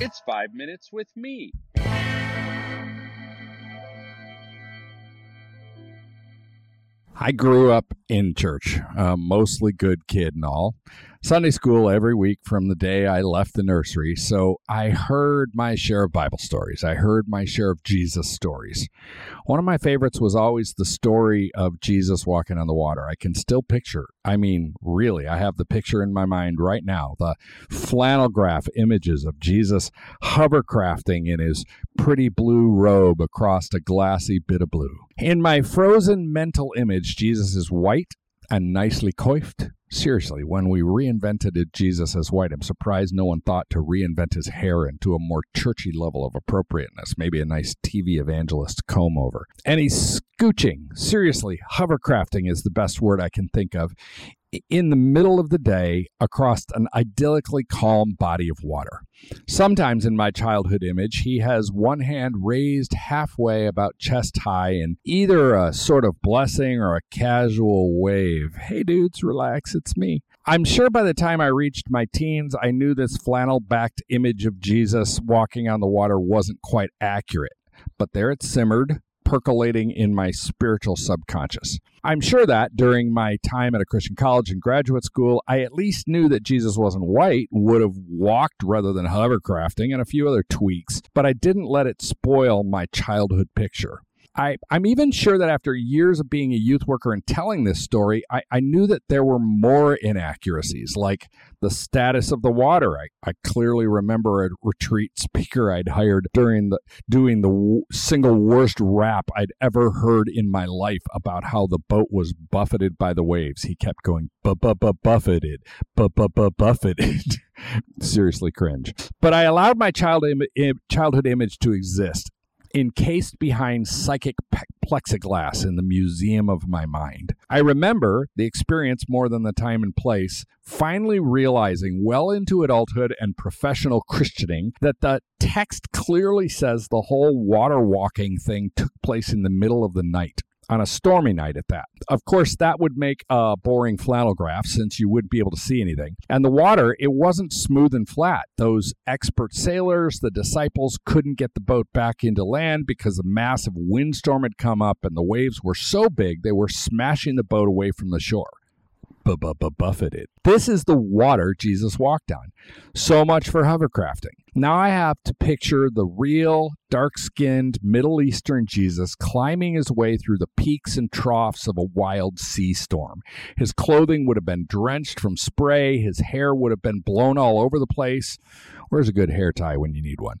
It's five minutes with me. I grew up in church, a mostly good kid and all. Sunday school every week from the day I left the nursery. So I heard my share of Bible stories. I heard my share of Jesus stories. One of my favorites was always the story of Jesus walking on the water. I can still picture, I mean, really, I have the picture in my mind right now the flannel graph images of Jesus hovercrafting in his pretty blue robe across a glassy bit of blue. In my frozen mental image, Jesus is white and nicely coiffed Seriously, when we reinvented Jesus as white, I'm surprised no one thought to reinvent his hair into a more churchy level of appropriateness, maybe a nice TV evangelist comb over. And he's scooching, seriously, hovercrafting is the best word I can think of, in the middle of the day across an idyllically calm body of water. Sometimes in my childhood image, he has one hand raised halfway about chest high in either a sort of blessing or a casual wave. Hey, dudes, relax, it's me. I'm sure by the time I reached my teens, I knew this flannel backed image of Jesus walking on the water wasn't quite accurate. But there it simmered, percolating in my spiritual subconscious. I'm sure that during my time at a Christian college and graduate school, I at least knew that Jesus wasn't white, would have walked rather than hovercrafting, and a few other tweaks, but I didn't let it spoil my childhood picture. I, I'm even sure that after years of being a youth worker and telling this story, I, I knew that there were more inaccuracies, like the status of the water. I, I clearly remember a retreat speaker I'd hired during the doing the w- single worst rap I'd ever heard in my life about how the boat was buffeted by the waves. He kept going, bu bu bu buffeted, bu bu bu buffeted. Seriously cringe. But I allowed my child Im- childhood image to exist encased behind psychic plexiglass in the museum of my mind. I remember the experience more than the time and place, finally realizing well into adulthood and professional Christianing that the text clearly says the whole water walking thing took place in the middle of the night on a stormy night at that. Of course, that would make a boring flannel graph since you wouldn't be able to see anything. And the water, it wasn't smooth and flat. Those expert sailors, the disciples, couldn't get the boat back into land because a massive windstorm had come up and the waves were so big they were smashing the boat away from the shore buffeted. This is the water Jesus walked on. So much for hovercrafting. Now I have to picture the real, dark skinned Middle Eastern Jesus climbing his way through the peaks and troughs of a wild sea storm. His clothing would have been drenched from spray, his hair would have been blown all over the place. Where's a good hair tie when you need one?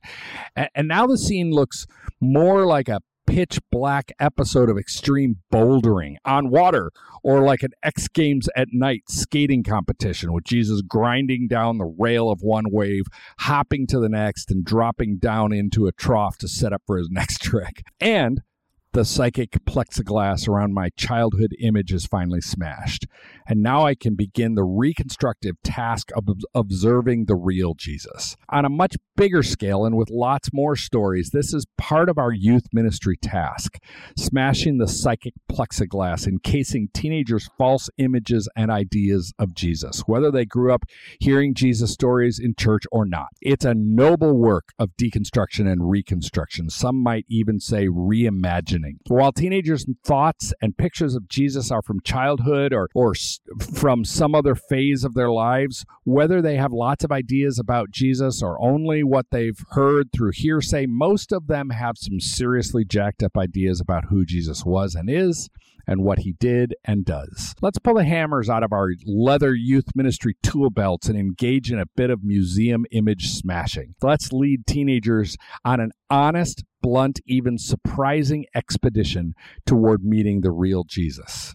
And, now the scene looks more like a pitch black episode of extreme bouldering on water or like an X Games at night skating competition with Jesus grinding down the rail of one wave, hopping to the next, and dropping down into a trough to set up for his next trick. And the psychic plexiglass around my childhood image is finally smashed. And now I can begin the reconstructive task of observing the real Jesus. On a much bigger scale and with lots more stories, this is part of our youth ministry task smashing the psychic plexiglass, encasing teenagers' false images and ideas of Jesus, whether they grew up hearing Jesus stories in church or not. It's a noble work of deconstruction and reconstruction. Some might even say reimagining while teenagers' thoughts and pictures of Jesus are from childhood or, or from some other phase of their lives, whether they have lots of ideas about Jesus or only what they've heard through hearsay, most of them have some seriously jacked up ideas about who Jesus was and is and what he did and does. Let's pull the hammers out of our leather youth ministry tool belts and engage in a bit of museum image smashing. Let's lead teenagers on an honest, blunt, even surprising expedition toward meeting the real Jesus.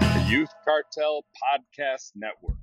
The Youth Cartel Podcast Network.